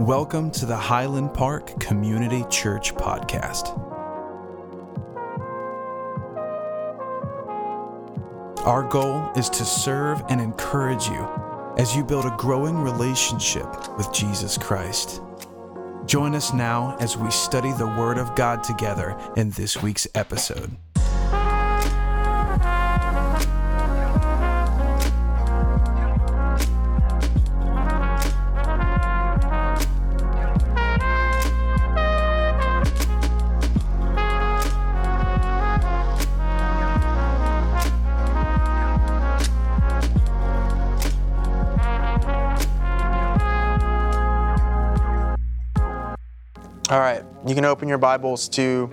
Welcome to the Highland Park Community Church Podcast. Our goal is to serve and encourage you as you build a growing relationship with Jesus Christ. Join us now as we study the Word of God together in this week's episode. You can open your Bibles to,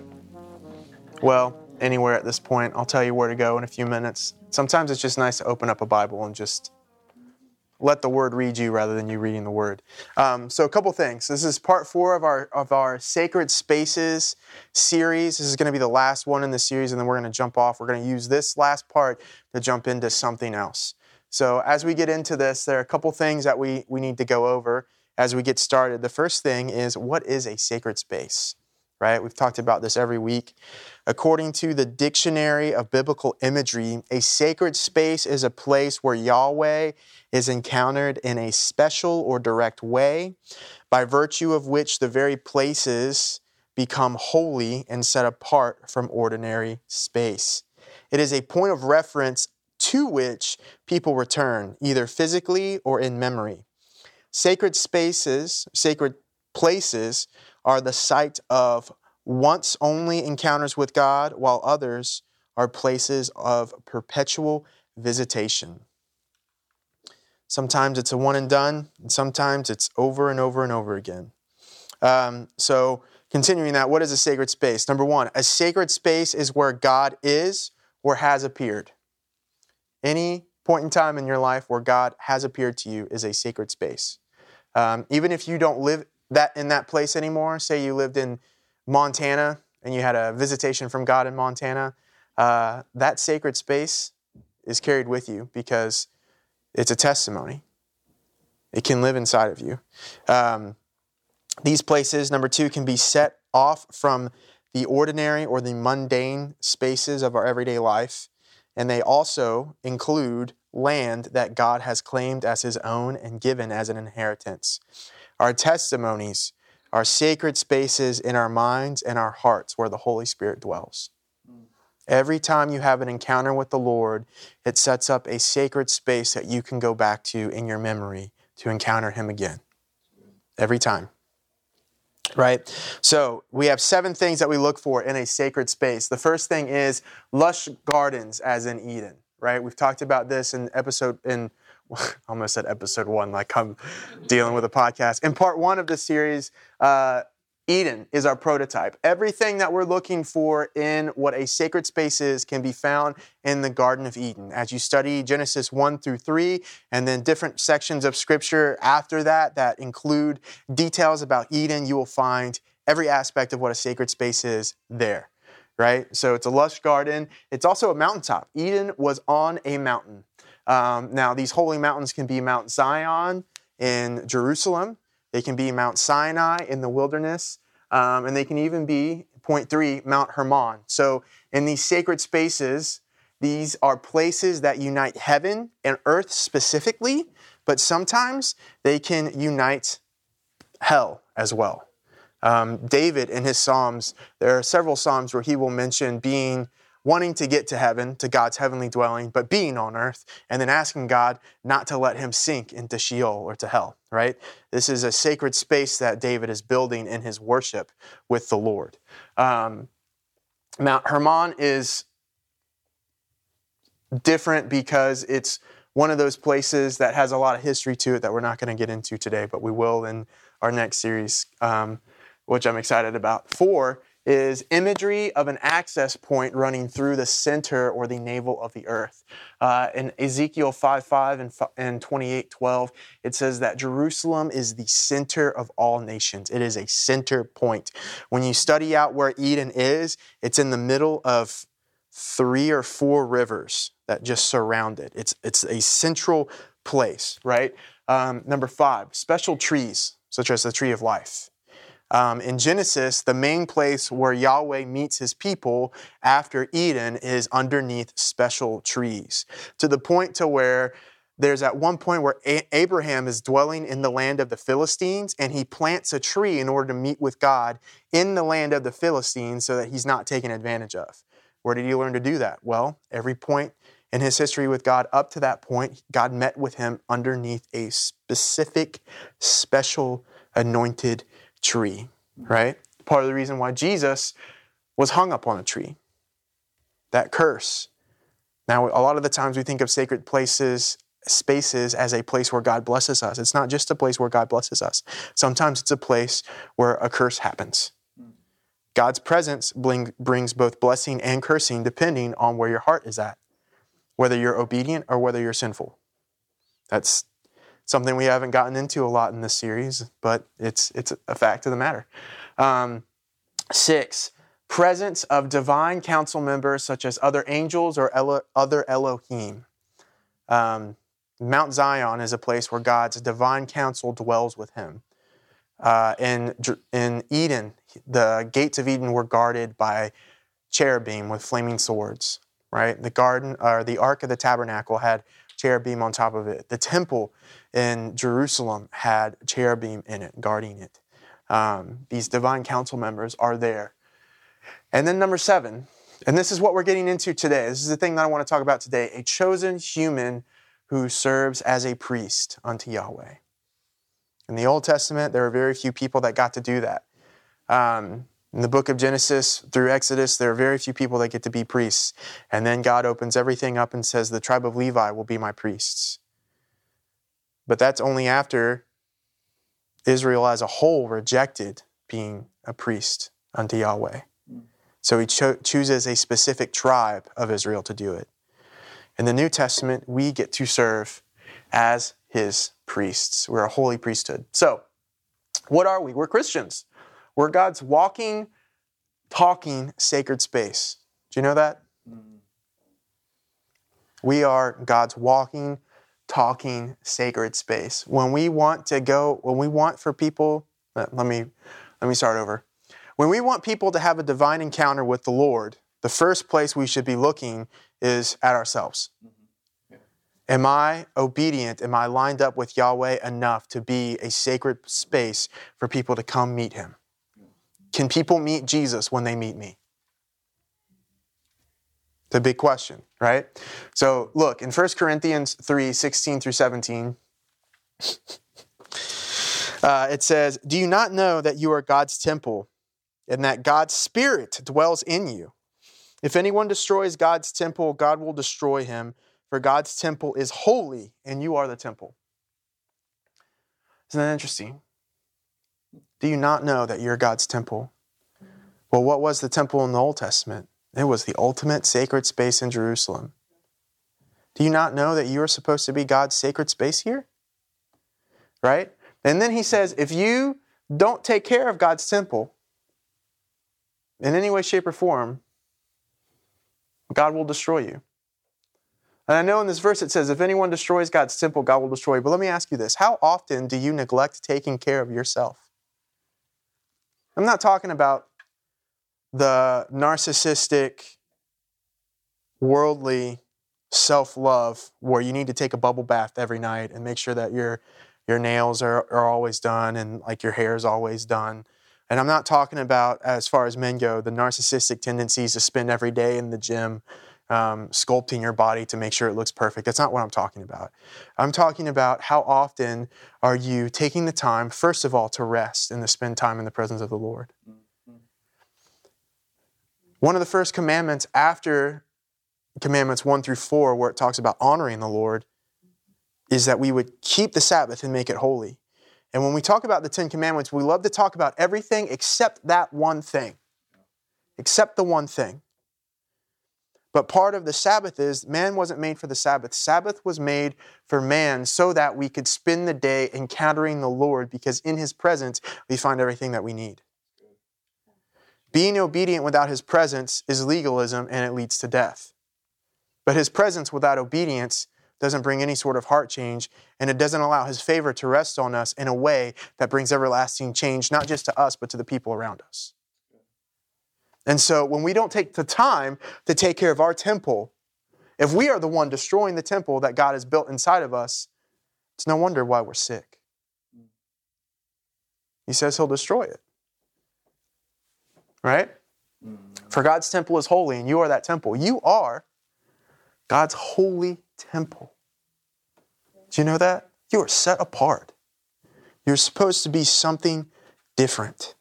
well, anywhere at this point. I'll tell you where to go in a few minutes. Sometimes it's just nice to open up a Bible and just let the Word read you rather than you reading the Word. Um, so, a couple things. This is part four of our of our Sacred Spaces series. This is going to be the last one in the series, and then we're going to jump off. We're going to use this last part to jump into something else. So, as we get into this, there are a couple things that we we need to go over as we get started. The first thing is what is a sacred space? Right? We've talked about this every week. According to the Dictionary of Biblical Imagery, a sacred space is a place where Yahweh is encountered in a special or direct way, by virtue of which the very places become holy and set apart from ordinary space. It is a point of reference to which people return, either physically or in memory. Sacred spaces, sacred places, are the site of once only encounters with God, while others are places of perpetual visitation. Sometimes it's a one and done, and sometimes it's over and over and over again. Um, so, continuing that, what is a sacred space? Number one, a sacred space is where God is or has appeared. Any point in time in your life where God has appeared to you is a sacred space. Um, even if you don't live that in that place anymore, say you lived in Montana and you had a visitation from God in Montana, uh, that sacred space is carried with you because it's a testimony. It can live inside of you. Um, these places, number two, can be set off from the ordinary or the mundane spaces of our everyday life, and they also include land that God has claimed as his own and given as an inheritance. Our testimonies are sacred spaces in our minds and our hearts where the Holy Spirit dwells. Every time you have an encounter with the Lord, it sets up a sacred space that you can go back to in your memory to encounter Him again. Every time. Right? So we have seven things that we look for in a sacred space. The first thing is lush gardens, as in Eden right? We've talked about this in episode in almost said episode one, like I'm dealing with a podcast. In part one of this series, uh, Eden is our prototype. Everything that we're looking for in what a sacred space is can be found in the Garden of Eden. As you study Genesis 1 through 3, and then different sections of scripture after that that include details about Eden, you will find every aspect of what a sacred space is there right? So it's a lush garden. It's also a mountaintop. Eden was on a mountain. Um, now, these holy mountains can be Mount Zion in Jerusalem, they can be Mount Sinai in the wilderness, um, and they can even be, point three, Mount Hermon. So, in these sacred spaces, these are places that unite heaven and earth specifically, but sometimes they can unite hell as well. Um, David in his Psalms, there are several Psalms where he will mention being wanting to get to heaven, to God's heavenly dwelling, but being on earth, and then asking God not to let him sink into Sheol or to hell, right? This is a sacred space that David is building in his worship with the Lord. Um, Mount Hermon is different because it's one of those places that has a lot of history to it that we're not going to get into today, but we will in our next series. Um, which I'm excited about. Four is imagery of an access point running through the center or the navel of the earth. Uh, in Ezekiel 5 5 and, and 28 12, it says that Jerusalem is the center of all nations. It is a center point. When you study out where Eden is, it's in the middle of three or four rivers that just surround it. It's, it's a central place, right? Um, number five, special trees such as the tree of life. Um, in Genesis, the main place where Yahweh meets his people after Eden is underneath special trees, to the point to where there's at one point where a- Abraham is dwelling in the land of the Philistines, and he plants a tree in order to meet with God in the land of the Philistines so that he's not taken advantage of. Where did he learn to do that? Well, every point in his history with God up to that point, God met with him underneath a specific, special, anointed tree, right? Part of the reason why Jesus was hung up on a tree. That curse. Now, a lot of the times we think of sacred places, spaces as a place where God blesses us. It's not just a place where God blesses us. Sometimes it's a place where a curse happens. God's presence bring, brings both blessing and cursing depending on where your heart is at, whether you're obedient or whether you're sinful. That's something we haven't gotten into a lot in this series, but it's, it's a fact of the matter. Um, six, presence of divine council members such as other angels or Elo, other Elohim. Um, Mount Zion is a place where God's divine council dwells with him. Uh, in, in Eden, the gates of Eden were guarded by cherubim with flaming swords, right? The garden, or the Ark of the Tabernacle had cherubim on top of it. The temple in Jerusalem had a cherubim in it, guarding it. Um, these divine council members are there. And then number seven, and this is what we're getting into today. This is the thing that I want to talk about today a chosen human who serves as a priest unto Yahweh. In the Old Testament, there are very few people that got to do that. Um, in the book of Genesis through Exodus, there are very few people that get to be priests. And then God opens everything up and says, The tribe of Levi will be my priests. But that's only after Israel as a whole rejected being a priest unto Yahweh. So he cho- chooses a specific tribe of Israel to do it. In the New Testament, we get to serve as his priests. We're a holy priesthood. So, what are we? We're Christians. We're God's walking, talking sacred space. Do you know that? Mm-hmm. We are God's walking, talking sacred space. When we want to go, when we want for people, let me let me start over. When we want people to have a divine encounter with the Lord, the first place we should be looking is at ourselves. Mm-hmm. Am I obedient? Am I lined up with Yahweh enough to be a sacred space for people to come meet Him? Can people meet Jesus when they meet me? A big question, right? So look, in 1 Corinthians 3 16 through 17, uh, it says, Do you not know that you are God's temple and that God's Spirit dwells in you? If anyone destroys God's temple, God will destroy him, for God's temple is holy, and you are the temple. Isn't that interesting? Do you not know that you're God's temple? Well, what was the temple in the Old Testament? It was the ultimate sacred space in Jerusalem. Do you not know that you are supposed to be God's sacred space here? Right? And then he says, if you don't take care of God's temple in any way, shape, or form, God will destroy you. And I know in this verse it says, if anyone destroys God's temple, God will destroy you. But let me ask you this how often do you neglect taking care of yourself? I'm not talking about the narcissistic, worldly self love where you need to take a bubble bath every night and make sure that your, your nails are, are always done and like your hair is always done. And I'm not talking about, as far as men go, the narcissistic tendencies to spend every day in the gym um, sculpting your body to make sure it looks perfect. That's not what I'm talking about. I'm talking about how often are you taking the time, first of all, to rest and to spend time in the presence of the Lord. One of the first commandments after commandments one through four, where it talks about honoring the Lord, is that we would keep the Sabbath and make it holy. And when we talk about the Ten Commandments, we love to talk about everything except that one thing. Except the one thing. But part of the Sabbath is man wasn't made for the Sabbath. Sabbath was made for man so that we could spend the day encountering the Lord because in his presence we find everything that we need. Being obedient without his presence is legalism and it leads to death. But his presence without obedience doesn't bring any sort of heart change, and it doesn't allow his favor to rest on us in a way that brings everlasting change, not just to us, but to the people around us. And so when we don't take the time to take care of our temple, if we are the one destroying the temple that God has built inside of us, it's no wonder why we're sick. He says he'll destroy it. Right? Mm. For God's temple is holy, and you are that temple. You are God's holy temple. Do you know that? You are set apart. You're supposed to be something different.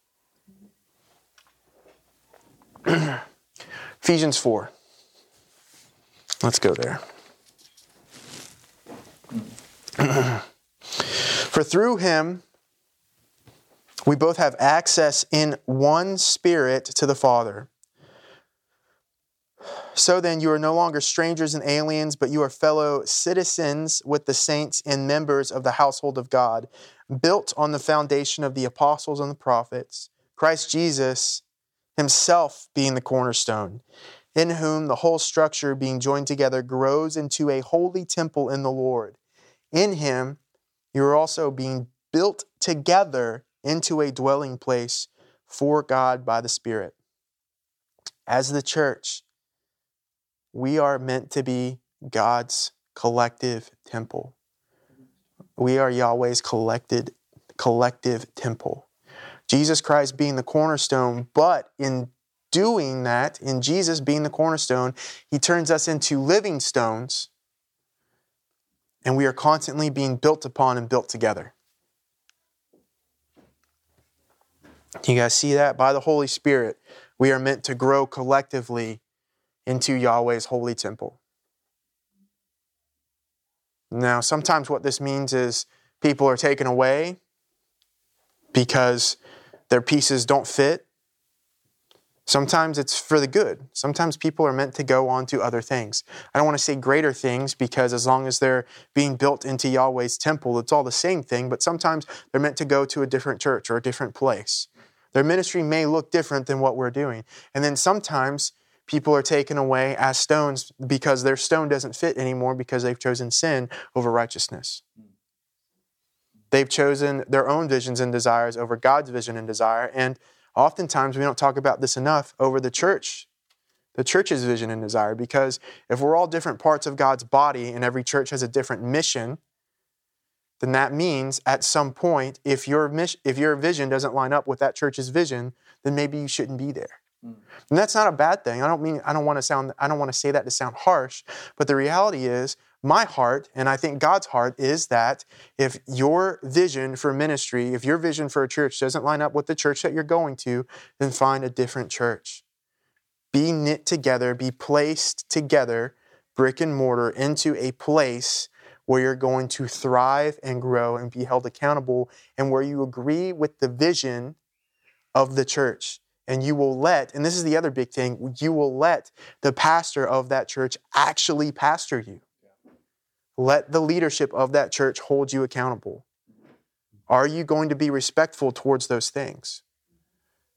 Ephesians 4. Let's go there. For through him, we both have access in one spirit to the Father. So then, you are no longer strangers and aliens, but you are fellow citizens with the saints and members of the household of God, built on the foundation of the apostles and the prophets, Christ Jesus himself being the cornerstone, in whom the whole structure being joined together grows into a holy temple in the Lord. In him, you are also being built together into a dwelling place for God by the Spirit. As the church, we are meant to be God's collective temple. We are Yahweh's collected collective temple. Jesus Christ being the cornerstone, but in doing that, in Jesus being the cornerstone, he turns us into living stones, and we are constantly being built upon and built together. You guys see that? By the Holy Spirit, we are meant to grow collectively into Yahweh's holy temple. Now, sometimes what this means is people are taken away because their pieces don't fit. Sometimes it's for the good. Sometimes people are meant to go on to other things. I don't want to say greater things because as long as they're being built into Yahweh's temple, it's all the same thing, but sometimes they're meant to go to a different church or a different place. Their ministry may look different than what we're doing. And then sometimes people are taken away as stones because their stone doesn't fit anymore because they've chosen sin over righteousness. They've chosen their own visions and desires over God's vision and desire. And oftentimes we don't talk about this enough over the church, the church's vision and desire, because if we're all different parts of God's body and every church has a different mission, then that means at some point, if your, mission, if your vision doesn't line up with that church's vision, then maybe you shouldn't be there. Mm. And that's not a bad thing. I don't mean I don't want to sound I don't want to say that to sound harsh, but the reality is my heart and I think God's heart is that if your vision for ministry, if your vision for a church doesn't line up with the church that you're going to, then find a different church. Be knit together, be placed together, brick and mortar into a place where you're going to thrive and grow and be held accountable, and where you agree with the vision of the church. And you will let, and this is the other big thing, you will let the pastor of that church actually pastor you. Let the leadership of that church hold you accountable. Are you going to be respectful towards those things?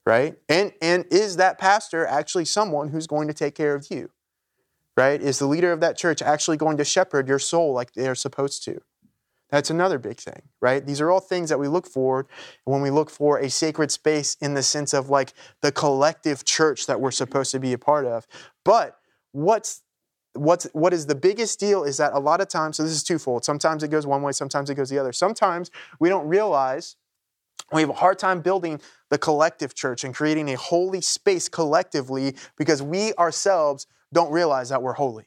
Right? And and is that pastor actually someone who's going to take care of you? right? Is the leader of that church actually going to shepherd your soul like they're supposed to? That's another big thing, right? These are all things that we look for when we look for a sacred space in the sense of like the collective church that we're supposed to be a part of. But what's what's what is the biggest deal is that a lot of times, so this is twofold. Sometimes it goes one way, sometimes it goes the other. Sometimes we don't realize we have a hard time building the collective church and creating a holy space collectively because we ourselves don't realize that we're holy.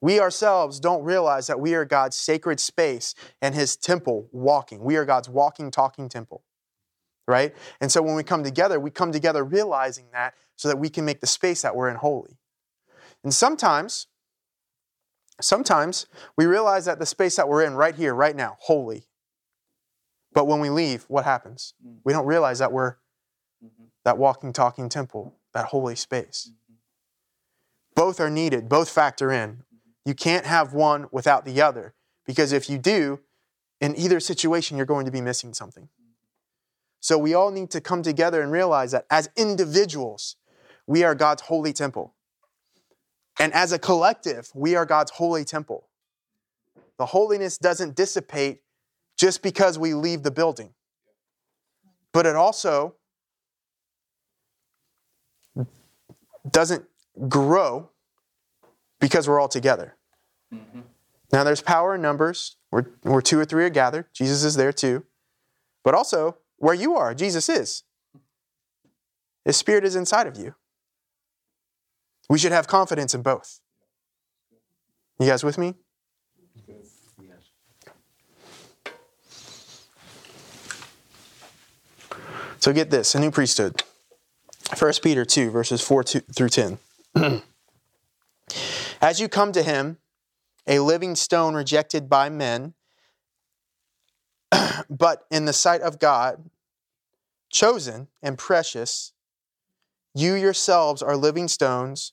We ourselves don't realize that we are God's sacred space and His temple walking. We are God's walking, talking temple, right? And so when we come together, we come together realizing that so that we can make the space that we're in holy. And sometimes, sometimes we realize that the space that we're in right here, right now, holy. But when we leave, what happens? Mm. We don't realize that we're mm-hmm. that walking, talking temple, that holy space. Both are needed, both factor in. You can't have one without the other because if you do, in either situation, you're going to be missing something. So we all need to come together and realize that as individuals, we are God's holy temple. And as a collective, we are God's holy temple. The holiness doesn't dissipate just because we leave the building, but it also doesn't grow because we're all together. Mm-hmm. Now, there's power in numbers where, where two or three are gathered. Jesus is there too. But also, where you are, Jesus is. His Spirit is inside of you. We should have confidence in both. You guys with me? So get this a new priesthood. 1 Peter 2, verses 4 through 10. As you come to him, a living stone rejected by men, but in the sight of God, chosen and precious, you yourselves are living stones,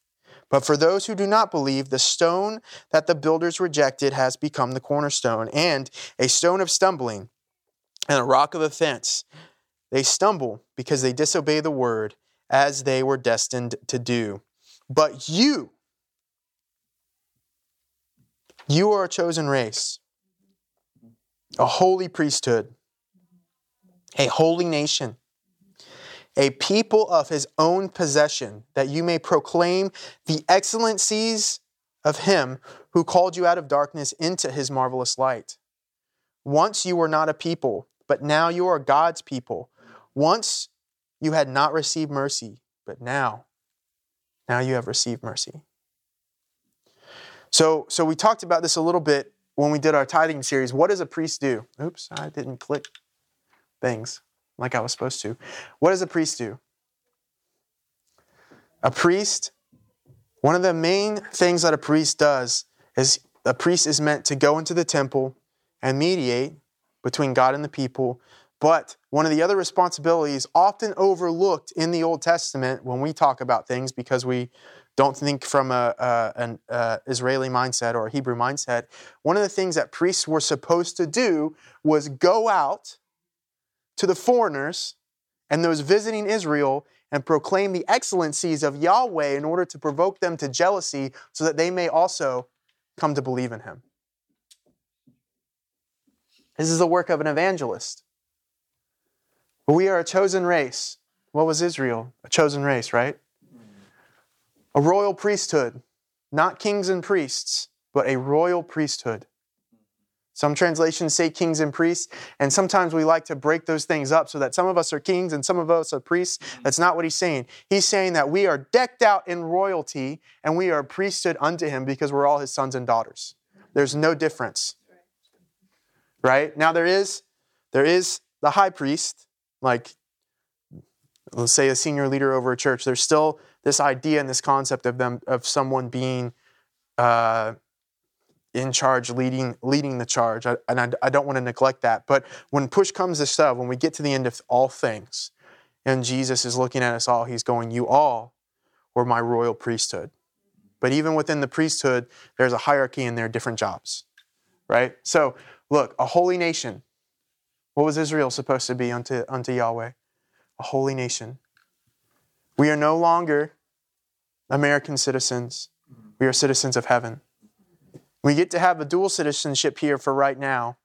But for those who do not believe, the stone that the builders rejected has become the cornerstone, and a stone of stumbling, and a rock of offense. They stumble because they disobey the word as they were destined to do. But you, you are a chosen race, a holy priesthood, a holy nation, a people of his own possession, that you may proclaim the excellencies of him who called you out of darkness into his marvelous light. Once you were not a people, but now you are God's people. Once you had not received mercy, but now now you have received mercy. So, so we talked about this a little bit when we did our tithing series. What does a priest do? Oops, I didn't click things like I was supposed to. What does a priest do? A priest, one of the main things that a priest does is a priest is meant to go into the temple and mediate between God and the people but one of the other responsibilities, often overlooked in the Old Testament when we talk about things because we don't think from a, a, an a Israeli mindset or a Hebrew mindset, one of the things that priests were supposed to do was go out to the foreigners and those visiting Israel and proclaim the excellencies of Yahweh in order to provoke them to jealousy so that they may also come to believe in him. This is the work of an evangelist. We are a chosen race. What was Israel? A chosen race, right? A royal priesthood, not kings and priests, but a royal priesthood. Some translations say kings and priests, and sometimes we like to break those things up so that some of us are kings and some of us are priests. That's not what he's saying. He's saying that we are decked out in royalty and we are priesthood unto him because we're all his sons and daughters. There's no difference. Right? Now there is there is the high priest, like let's say a senior leader over a church there's still this idea and this concept of them of someone being uh, in charge leading leading the charge I, and I, I don't want to neglect that but when push comes to shove when we get to the end of all things and jesus is looking at us all he's going you all were my royal priesthood but even within the priesthood there's a hierarchy and there are different jobs right so look a holy nation what was Israel supposed to be unto, unto Yahweh? A holy nation. We are no longer American citizens, we are citizens of heaven. We get to have a dual citizenship here for right now,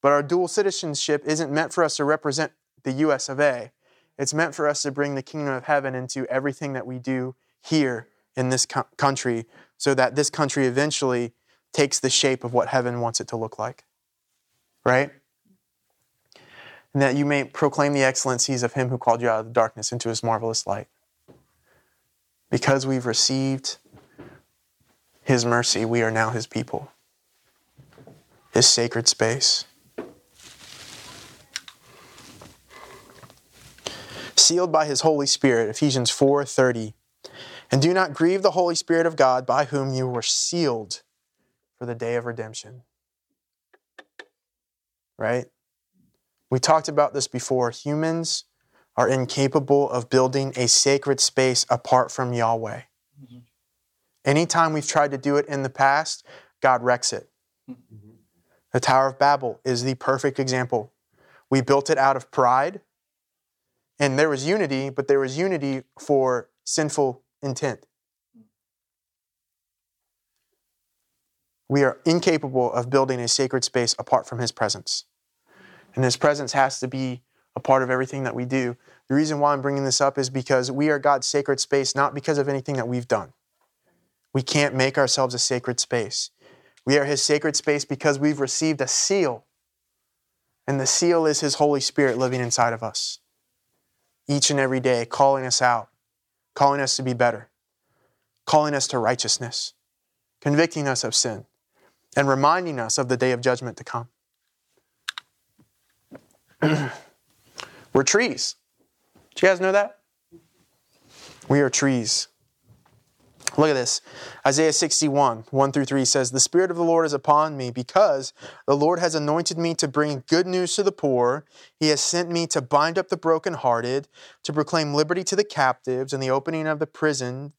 but our dual citizenship isn't meant for us to represent the US of A. It's meant for us to bring the kingdom of heaven into everything that we do here in this co- country so that this country eventually takes the shape of what heaven wants it to look like. Right? and that you may proclaim the excellencies of him who called you out of the darkness into his marvelous light. Because we've received his mercy, we are now his people, his sacred space. Sealed by his Holy Spirit, Ephesians 4:30. And do not grieve the Holy Spirit of God, by whom you were sealed for the day of redemption. right? We talked about this before. Humans are incapable of building a sacred space apart from Yahweh. Anytime we've tried to do it in the past, God wrecks it. Mm-hmm. The Tower of Babel is the perfect example. We built it out of pride, and there was unity, but there was unity for sinful intent. We are incapable of building a sacred space apart from His presence. And His presence has to be a part of everything that we do. The reason why I'm bringing this up is because we are God's sacred space, not because of anything that we've done. We can't make ourselves a sacred space. We are His sacred space because we've received a seal. And the seal is His Holy Spirit living inside of us each and every day, calling us out, calling us to be better, calling us to righteousness, convicting us of sin, and reminding us of the day of judgment to come. We're trees. Do you guys know that? We are trees. Look at this. Isaiah 61, 1 through 3 says, The Spirit of the Lord is upon me because the Lord has anointed me to bring good news to the poor. He has sent me to bind up the brokenhearted, to proclaim liberty to the captives and the opening of the prison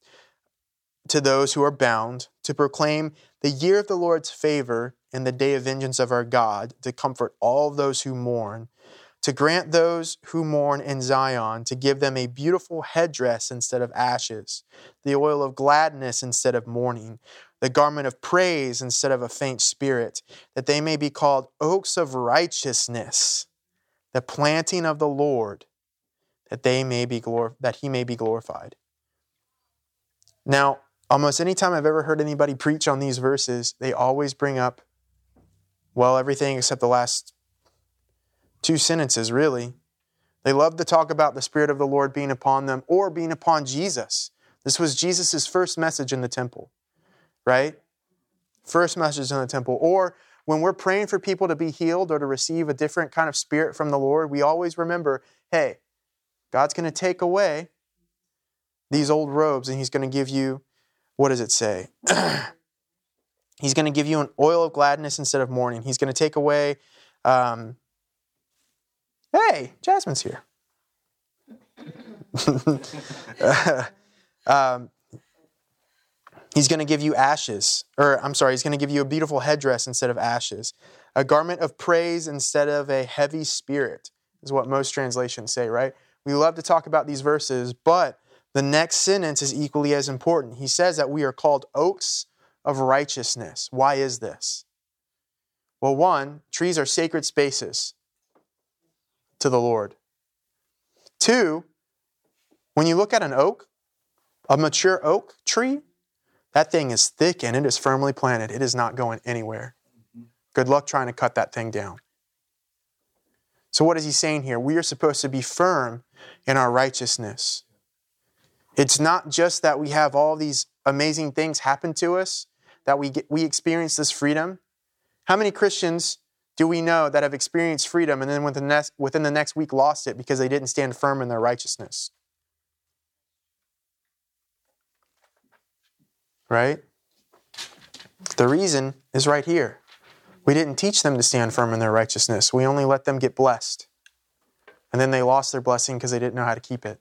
to those who are bound, to proclaim the year of the Lord's favor and the day of vengeance of our God, to comfort all those who mourn to grant those who mourn in Zion, to give them a beautiful headdress instead of ashes, the oil of gladness instead of mourning, the garment of praise instead of a faint spirit, that they may be called oaks of righteousness, the planting of the Lord, that they may be glor- that he may be glorified. Now, almost any time I've ever heard anybody preach on these verses, they always bring up well everything except the last two sentences, really. They love to talk about the Spirit of the Lord being upon them or being upon Jesus. This was Jesus' first message in the temple, right? First message in the temple. Or when we're praying for people to be healed or to receive a different kind of spirit from the Lord, we always remember hey, God's going to take away these old robes and He's going to give you, what does it say? he's going to give you an oil of gladness instead of mourning. He's going to take away um, Hey, Jasmine's here. um, he's going to give you ashes, or I'm sorry, he's going to give you a beautiful headdress instead of ashes, a garment of praise instead of a heavy spirit, is what most translations say, right? We love to talk about these verses, but the next sentence is equally as important. He says that we are called oaks of righteousness. Why is this? Well, one, trees are sacred spaces to the Lord. Two, when you look at an oak, a mature oak tree, that thing is thick and it is firmly planted. It is not going anywhere. Good luck trying to cut that thing down. So, what is he saying here? We are supposed to be firm in our righteousness. It's not just that we have all these amazing things happen to us, that we, get, we experience this freedom. How many Christians do we know that have experienced freedom and then within the, next, within the next week lost it because they didn't stand firm in their righteousness? Right? The reason is right here. We didn't teach them to stand firm in their righteousness. We only let them get blessed. And then they lost their blessing because they didn't know how to keep it.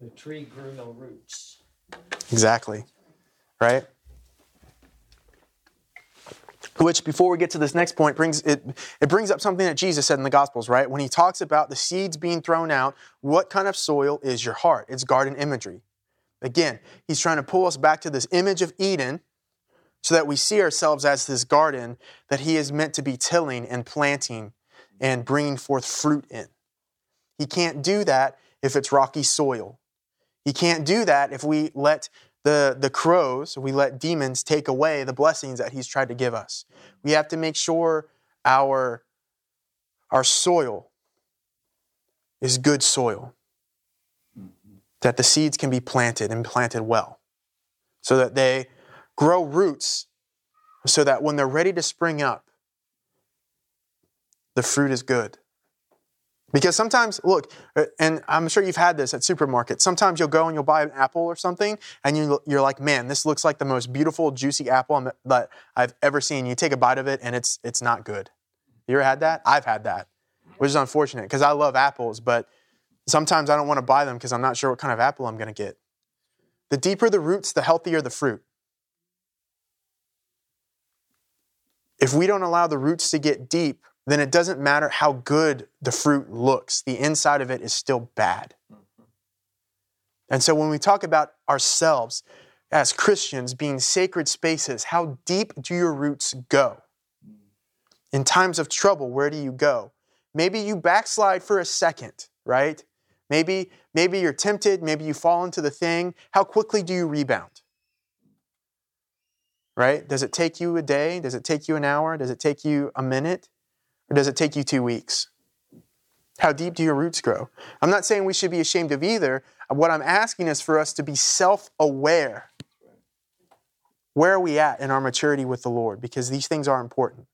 The tree grew no roots. Exactly. Right? Which before we get to this next point brings it, it brings up something that jesus said in the gospels right? When he talks about the seeds being thrown out what kind of soil is your heart? It's garden imagery. Again he's trying to pull us back to this image of eden so that we see ourselves as this garden that he is meant to be tilling and planting and bringing forth fruit in. He can't do that if it's rocky soil. He can't do that if we let the, the crows, we let demons take away the blessings that he's tried to give us. We have to make sure our, our soil is good soil, that the seeds can be planted and planted well, so that they grow roots, so that when they're ready to spring up, the fruit is good. Because sometimes, look, uh, and I'm sure you've had this at supermarkets. Sometimes you'll go and you'll buy an apple or something, and you're like, man, this looks like the most beautiful, juicy apple that I've ever seen. You take a bite of it, and it's, it's not good. You ever had that? I've had that, which is unfortunate because I love apples, but sometimes I don't want to buy them because I'm not sure what kind of apple I'm going to get. The deeper the roots, the healthier the fruit. If we don't allow the roots to get deep, then it doesn't matter how good the fruit looks. The inside of it is still bad. Mm-hmm. And so when we talk about ourselves as Christians being sacred spaces, how deep do your roots go? Mm. In times of trouble, where do you go? Maybe you backslide for a second, right? Maybe, maybe you're tempted, maybe you fall into the thing. How quickly do you rebound? Right? Does it take you a day? Does it take you an hour? Does it take you a minute? Or does it take you two weeks? How deep do your roots grow? I'm not saying we should be ashamed of either. What I'm asking is for us to be self aware. Where are we at in our maturity with the Lord? Because these things are important.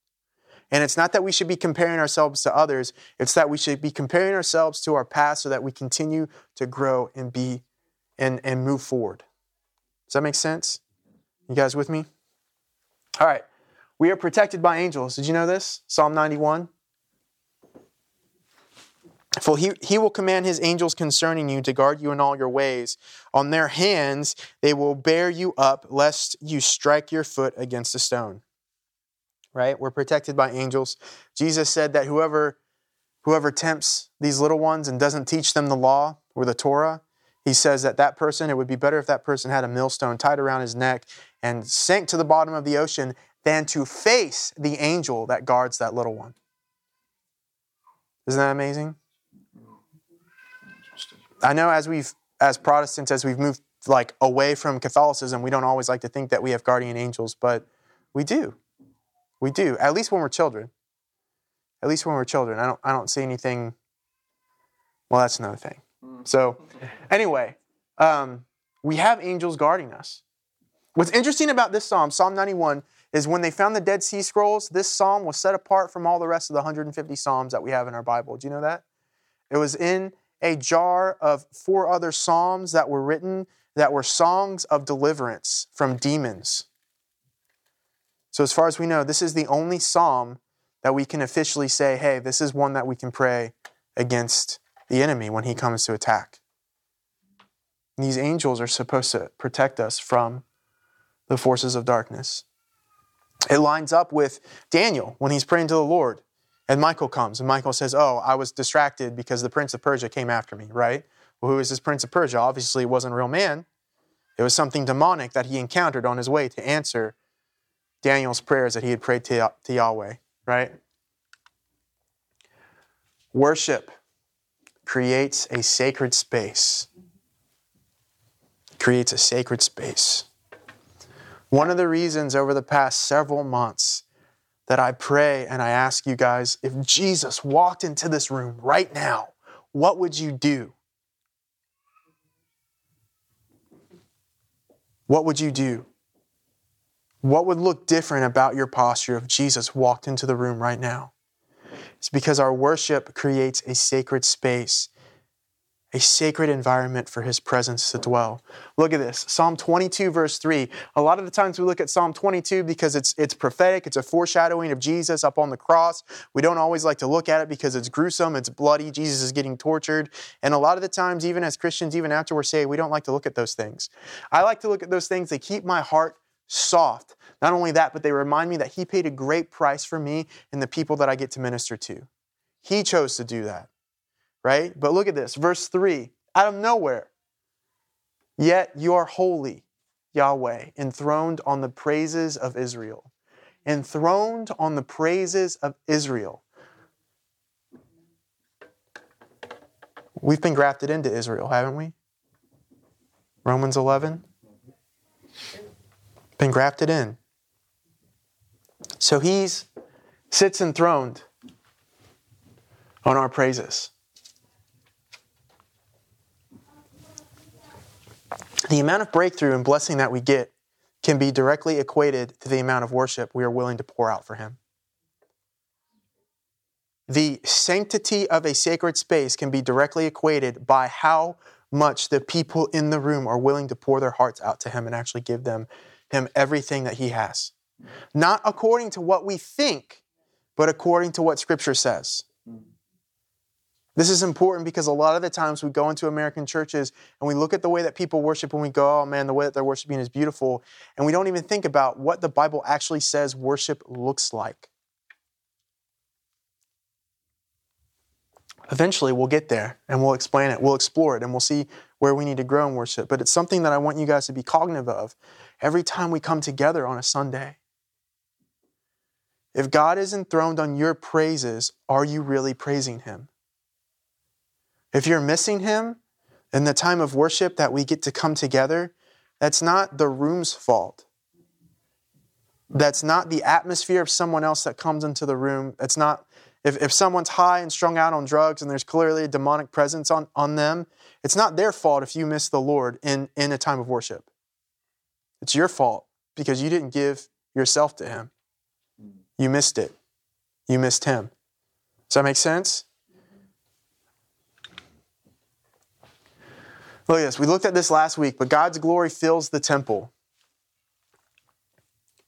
And it's not that we should be comparing ourselves to others, it's that we should be comparing ourselves to our past so that we continue to grow and be and, and move forward. Does that make sense? You guys with me? All right. We are protected by angels. Did you know this? Psalm 91. For he, he will command his angels concerning you to guard you in all your ways. On their hands they will bear you up, lest you strike your foot against a stone right? We're protected by angels. Jesus said that whoever whoever tempts these little ones and doesn't teach them the law or the Torah, he says that that person it would be better if that person had a millstone tied around his neck and sank to the bottom of the ocean than to face the angel that guards that little one. Isn't that amazing? I know as we've as Protestants as we've moved like away from Catholicism, we don't always like to think that we have guardian angels, but we do. We do, at least when we're children. At least when we're children. I don't, I don't see anything. Well, that's another thing. So, anyway, um, we have angels guarding us. What's interesting about this psalm, Psalm 91, is when they found the Dead Sea Scrolls, this psalm was set apart from all the rest of the 150 psalms that we have in our Bible. Do you know that? It was in a jar of four other psalms that were written that were songs of deliverance from demons. So, as far as we know, this is the only psalm that we can officially say, hey, this is one that we can pray against the enemy when he comes to attack. These angels are supposed to protect us from the forces of darkness. It lines up with Daniel when he's praying to the Lord. And Michael comes, and Michael says, Oh, I was distracted because the prince of Persia came after me, right? Well, who is this prince of Persia? Obviously, it wasn't a real man. It was something demonic that he encountered on his way to answer Daniel's prayers that he had prayed to, to Yahweh, right? Worship creates a sacred space. Creates a sacred space. One of the reasons over the past several months that I pray and I ask you guys if Jesus walked into this room right now, what would you do? What would you do? What would look different about your posture if Jesus walked into the room right now? It's because our worship creates a sacred space, a sacred environment for His presence to dwell. Look at this Psalm 22, verse 3. A lot of the times we look at Psalm 22 because it's, it's prophetic, it's a foreshadowing of Jesus up on the cross. We don't always like to look at it because it's gruesome, it's bloody, Jesus is getting tortured. And a lot of the times, even as Christians, even after we're saved, we don't like to look at those things. I like to look at those things, they keep my heart soft. Not only that, but they remind me that He paid a great price for me and the people that I get to minister to. He chose to do that, right? But look at this, verse 3 out of nowhere. Yet you are holy, Yahweh, enthroned on the praises of Israel. Enthroned on the praises of Israel. We've been grafted into Israel, haven't we? Romans 11 been grafted in. So he's sits enthroned on our praises. The amount of breakthrough and blessing that we get can be directly equated to the amount of worship we are willing to pour out for him. The sanctity of a sacred space can be directly equated by how much the people in the room are willing to pour their hearts out to him and actually give them him everything that he has. Not according to what we think but according to what Scripture says. This is important because a lot of the times we go into American churches and we look at the way that people worship and we go, oh man, the way that they're worshiping is beautiful. And we don't even think about what the Bible actually says worship looks like. Eventually, we'll get there and we'll explain it, we'll explore it, and we'll see where we need to grow in worship. But it's something that I want you guys to be cognitive of every time we come together on a Sunday. If God is enthroned on your praises, are you really praising Him? If you're missing Him in the time of worship that we get to come together, that's not the room's fault. That's not the atmosphere of someone else that comes into the room. It's not, if, if someone's high and strung out on drugs and there's clearly a demonic presence on, on them, it's not their fault if you miss the Lord in, in a time of worship. It's your fault because you didn't give yourself to Him. You missed it. You missed Him. Does that make sense? Oh, Look at this. We looked at this last week, but God's glory fills the temple.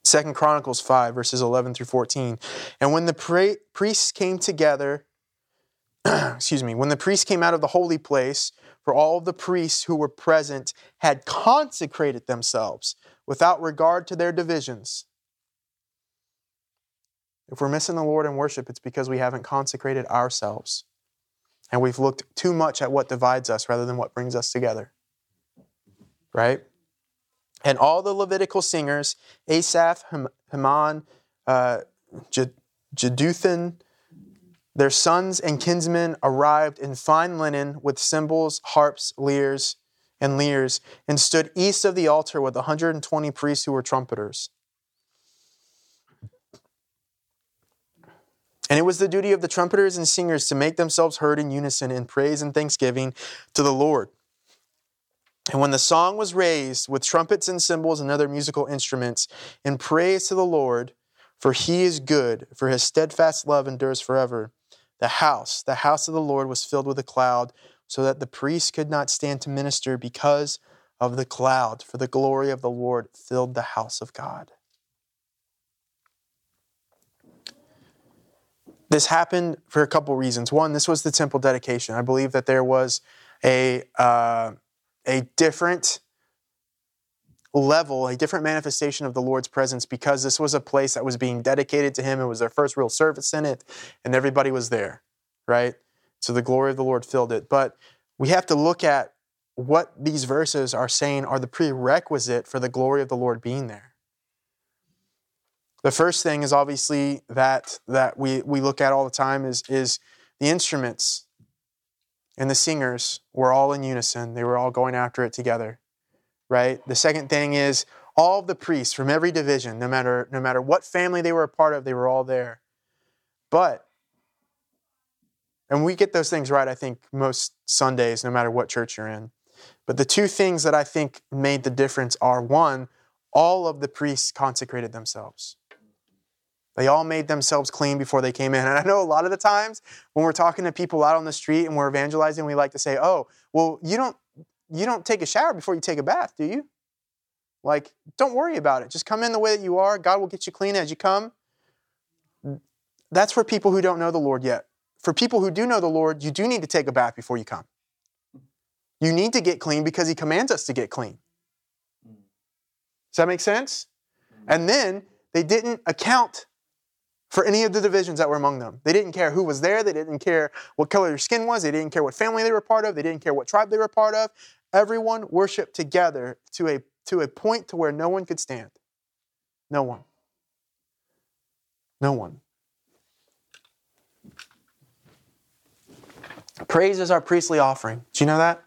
Second Chronicles 5, verses 11 through 14. And when the pra- priests came together, excuse me, when the priests came out of the holy place, for all the priests who were present had consecrated themselves without regard to their divisions. If we're missing the Lord in worship, it's because we haven't consecrated ourselves. And we've looked too much at what divides us rather than what brings us together. Right? And all the Levitical singers, Asaph, Heman, uh, Jeduthun, their sons and kinsmen arrived in fine linen with cymbals, harps, lyres, and lyres, and stood east of the altar with 120 priests who were trumpeters. And it was the duty of the trumpeters and singers to make themselves heard in unison in praise and thanksgiving to the Lord. And when the song was raised with trumpets and cymbals and other musical instruments in praise to the Lord, for he is good, for his steadfast love endures forever, the house, the house of the Lord was filled with a cloud, so that the priests could not stand to minister because of the cloud, for the glory of the Lord filled the house of God. This happened for a couple reasons. One, this was the temple dedication. I believe that there was a, uh, a different level, a different manifestation of the Lord's presence because this was a place that was being dedicated to Him. It was their first real service in it, and everybody was there, right? So the glory of the Lord filled it. But we have to look at what these verses are saying are the prerequisite for the glory of the Lord being there. The first thing is obviously that that we, we look at all the time is, is the instruments and the singers were all in unison. They were all going after it together. Right? The second thing is all the priests from every division, no matter no matter what family they were a part of, they were all there. But and we get those things right, I think, most Sundays, no matter what church you're in. But the two things that I think made the difference are one, all of the priests consecrated themselves. They all made themselves clean before they came in. And I know a lot of the times when we're talking to people out on the street and we're evangelizing, we like to say, "Oh, well, you don't you don't take a shower before you take a bath, do you?" Like, don't worry about it. Just come in the way that you are. God will get you clean as you come. That's for people who don't know the Lord yet. For people who do know the Lord, you do need to take a bath before you come. You need to get clean because He commands us to get clean. Does that make sense? Mm. And then they didn't account for any of the divisions that were among them. They didn't care who was there. They didn't care what color their skin was. They didn't care what family they were part of. They didn't care what tribe they were part of. Everyone worshiped together to a, to a point to where no one could stand. No one. No one. Praise is our priestly offering. Do you know that?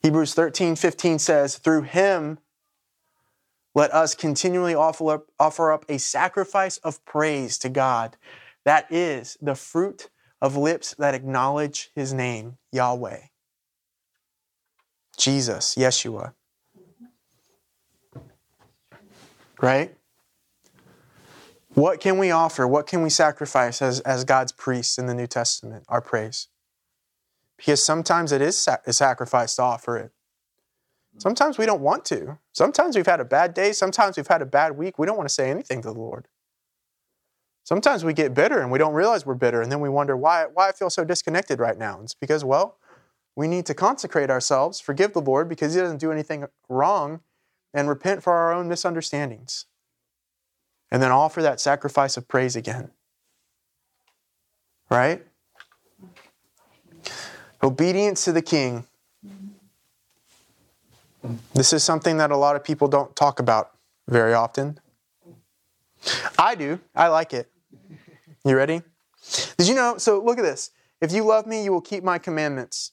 Hebrews 13, 15 says, Through him let us continually offer up, offer up a sacrifice of praise to God. That is the fruit of lips that acknowledge his name, Yahweh. Jesus, Yeshua. Right? What can we offer? What can we sacrifice as, as God's priests in the New Testament? Our praise. Because sometimes it is a sacrifice to offer it. Sometimes we don't want to. Sometimes we've had a bad day. Sometimes we've had a bad week. We don't want to say anything to the Lord. Sometimes we get bitter and we don't realize we're bitter, and then we wonder why, why I feel so disconnected right now. It's because, well, we need to consecrate ourselves, forgive the Lord because He doesn't do anything wrong, and repent for our own misunderstandings. And then offer that sacrifice of praise again. Right? Obedience to the King. This is something that a lot of people don't talk about very often. I do. I like it. You ready? Did you know? So look at this. If you love me, you will keep my commandments.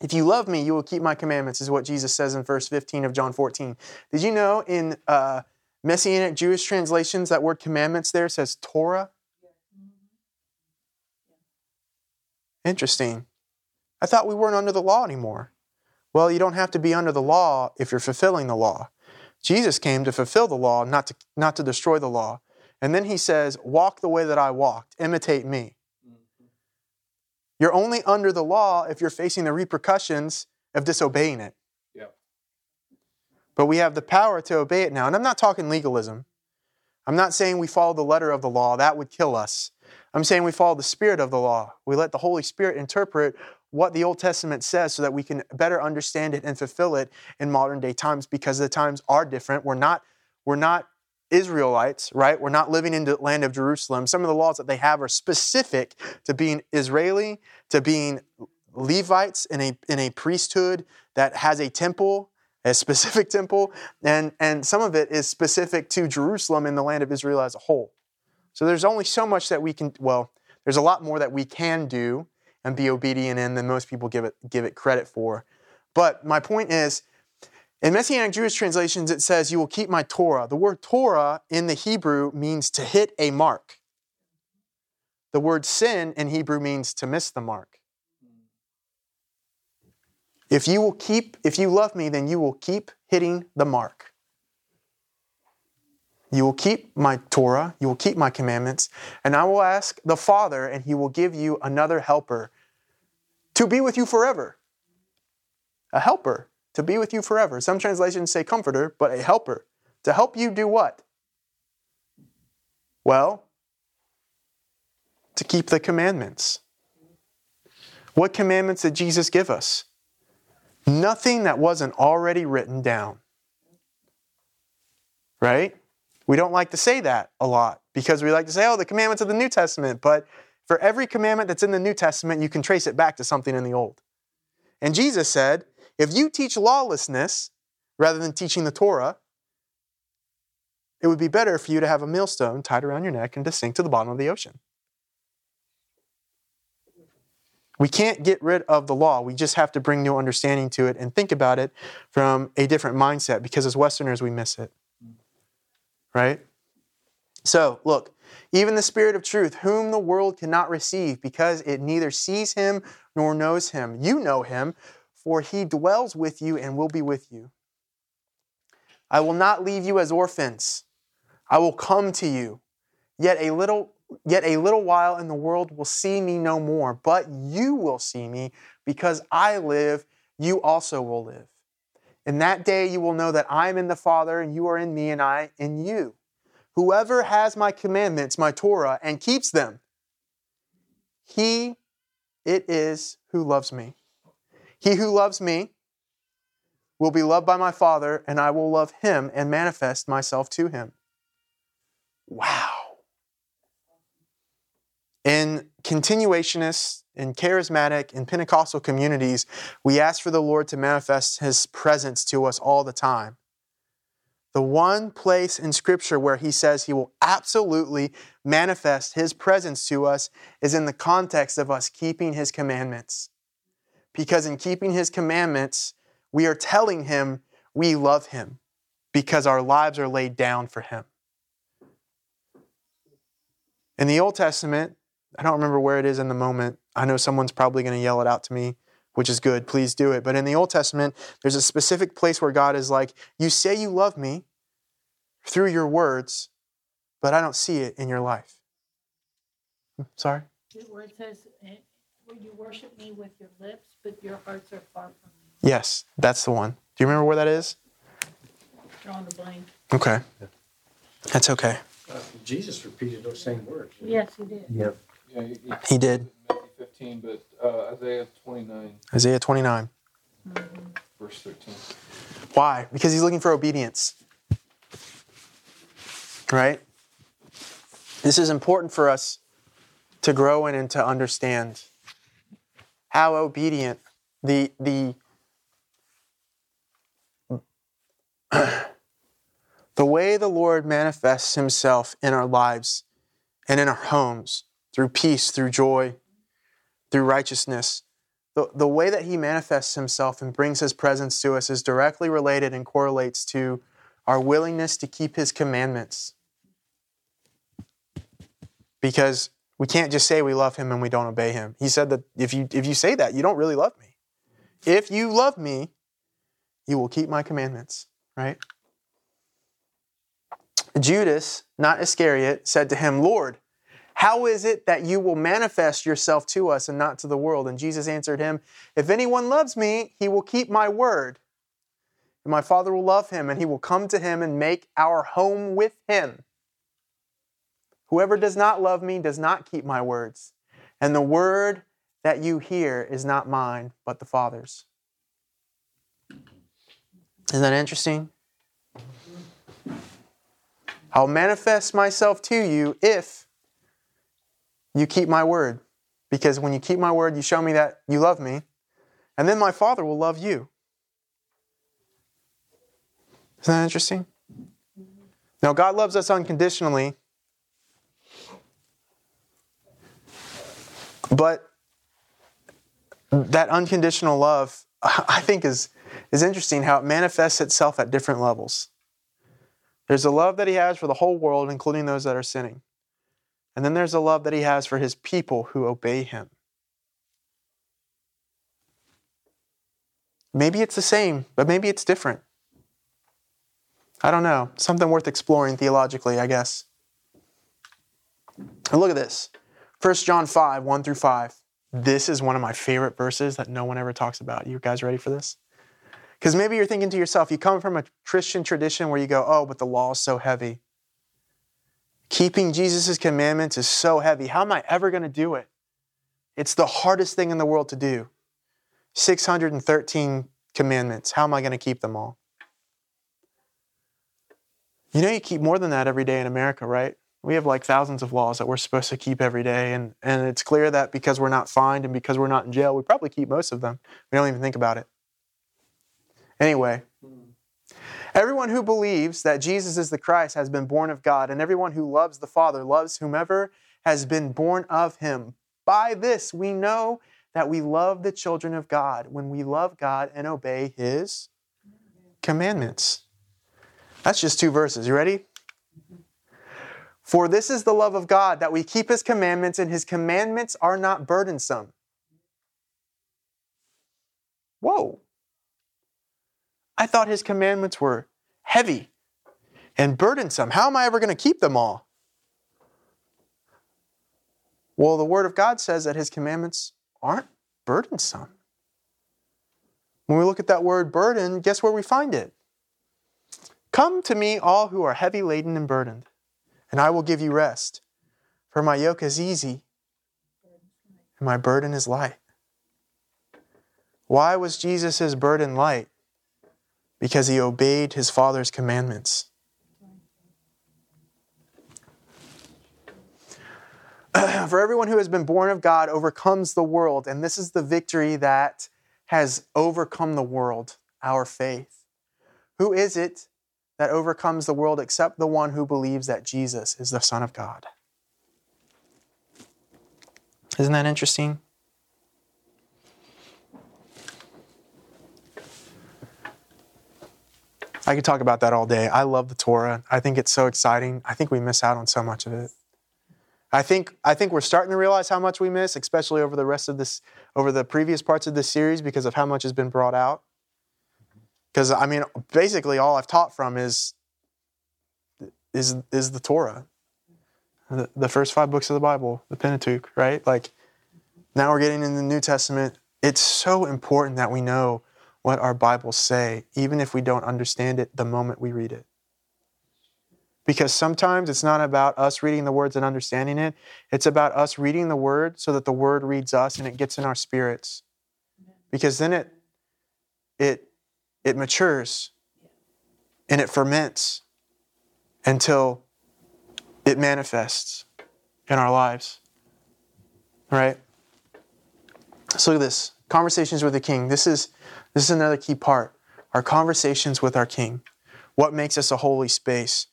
If you love me, you will keep my commandments, is what Jesus says in verse 15 of John 14. Did you know in uh, Messianic Jewish translations that word commandments there says Torah? Interesting. I thought we weren't under the law anymore. Well, you don't have to be under the law if you're fulfilling the law. Jesus came to fulfill the law, not to, not to destroy the law. And then he says, Walk the way that I walked, imitate me. Mm-hmm. You're only under the law if you're facing the repercussions of disobeying it. Yep. But we have the power to obey it now. And I'm not talking legalism. I'm not saying we follow the letter of the law, that would kill us. I'm saying we follow the spirit of the law. We let the Holy Spirit interpret what the Old Testament says so that we can better understand it and fulfill it in modern day times because the times are different. We're not, we're not Israelites, right? We're not living in the land of Jerusalem. Some of the laws that they have are specific to being Israeli, to being Levites in a, in a priesthood that has a temple, a specific temple, and, and some of it is specific to Jerusalem in the land of Israel as a whole. So there's only so much that we can, well, there's a lot more that we can do and be obedient in than most people give it, give it credit for. But my point is, in Messianic Jewish translations, it says, You will keep my Torah. The word Torah in the Hebrew means to hit a mark. The word sin in Hebrew means to miss the mark. If you will keep, if you love me, then you will keep hitting the mark. You will keep my Torah, you will keep my commandments, and I will ask the Father, and he will give you another helper to be with you forever. A helper to be with you forever. Some translations say comforter, but a helper. To help you do what? Well, to keep the commandments. What commandments did Jesus give us? Nothing that wasn't already written down. Right? We don't like to say that a lot because we like to say, oh, the commandments of the New Testament. But for every commandment that's in the New Testament, you can trace it back to something in the Old. And Jesus said, if you teach lawlessness rather than teaching the Torah, it would be better for you to have a millstone tied around your neck and to sink to the bottom of the ocean. We can't get rid of the law. We just have to bring new understanding to it and think about it from a different mindset because as Westerners, we miss it right? So, look, even the Spirit of truth, whom the world cannot receive because it neither sees him nor knows him. You know him, for he dwells with you and will be with you. I will not leave you as orphans. I will come to you. Yet a little yet a little while and the world will see me no more, but you will see me because I live, you also will live. In that day you will know that I am in the Father, and you are in me, and I in you. Whoever has my commandments, my Torah, and keeps them, he it is who loves me. He who loves me will be loved by my Father, and I will love him and manifest myself to him. Wow. In continuationists, in charismatic, and Pentecostal communities, we ask for the Lord to manifest his presence to us all the time. The one place in Scripture where he says he will absolutely manifest his presence to us is in the context of us keeping his commandments. Because in keeping his commandments, we are telling him we love him because our lives are laid down for him. In the Old Testament, I don't remember where it is in the moment. I know someone's probably going to yell it out to me, which is good. Please do it. But in the Old Testament, there's a specific place where God is like, You say you love me through your words, but I don't see it in your life. Hmm, sorry? Where it says, eh, Will you worship me with your lips, but your hearts are far from me? Yes, that's the one. Do you remember where that is? Drawing the blank. Okay. That's okay. Uh, Jesus repeated those same words. Yes, he did. Yep. Yeah, he, he, He did. Matthew 15, but uh, Isaiah 29, Isaiah 29. verse 13. Why? Because he's looking for obedience. Right? This is important for us to grow in and to understand how obedient the the the way the Lord manifests himself in our lives and in our homes through peace, through joy, through righteousness. The, the way that he manifests himself and brings his presence to us is directly related and correlates to our willingness to keep his commandments. Because we can't just say we love him and we don't obey him. He said that if you if you say that, you don't really love me. If you love me, you will keep my commandments, right? Judas, not Iscariot, said to him, Lord, how is it that you will manifest yourself to us and not to the world? And Jesus answered him, If anyone loves me, he will keep my word. And my Father will love him, and he will come to him and make our home with him. Whoever does not love me does not keep my words. And the word that you hear is not mine, but the Father's. Isn't that interesting? I'll manifest myself to you if you keep my word. Because when you keep my word, you show me that you love me. And then my Father will love you. Isn't that interesting? Now, God loves us unconditionally. But that unconditional love, I think, is, is interesting how it manifests itself at different levels. There's a love that He has for the whole world, including those that are sinning. And then there's a love that He has for His people who obey Him. Maybe it's the same, but maybe it's different. I don't know. Something worth exploring theologically, I guess. And look at this 1 John 5, 1 through 5. This is one of my favorite verses that no one ever talks about. You guys ready for this? Because maybe you're thinking to yourself, you come from a Christian tradition where you go, oh, but the law is so heavy. Keeping Jesus' commandments is so heavy. How am I ever going to do it? It's the hardest thing in the world to do. 613 commandments. How am I going to keep them all? You know, you keep more than that every day in America, right? We have like thousands of laws that we're supposed to keep every day. And, and it's clear that because we're not fined and because we're not in jail, we probably keep most of them. We don't even think about it. Anyway, everyone who believes that Jesus is the Christ has been born of God, and everyone who loves the Father loves whomever has been born of him. By this we know that we love the children of God when we love God and obey his commandments. That's just two verses. You ready? For this is the love of God, that we keep his commandments, and his commandments are not burdensome. Whoa. I thought his commandments were heavy and burdensome. How am I ever going to keep them all? Well, the Word of God says that his commandments aren't burdensome. When we look at that word burden, guess where we find it? Come to me, all who are heavy laden and burdened, and I will give you rest. For my yoke is easy and my burden is light. Why was Jesus' burden light? Because he obeyed his Father's commandments. For everyone who has been born of God overcomes the world, and this is the victory that has overcome the world, our faith. Who is it that overcomes the world except the one who believes that Jesus is the Son of God? Isn't that interesting? I could talk about that all day. I love the Torah. I think it's so exciting. I think we miss out on so much of it. I think I think we're starting to realize how much we miss, especially over the rest of this over the previous parts of this series because of how much has been brought out. Because I mean, basically all I've taught from is is is the Torah. The, the first five books of the Bible, the Pentateuch, right? Like now we're getting in the New Testament. It's so important that we know what our Bibles say, even if we don't understand it the moment we read it. Because sometimes it's not about us reading the words and understanding it. It's about us reading the word so that the word reads us and it gets in our spirits. Because then it it it matures and it ferments until it manifests in our lives. Right? So look at this. Conversations with the king. This is this is another key part. Our conversations with our king. What makes us a holy space?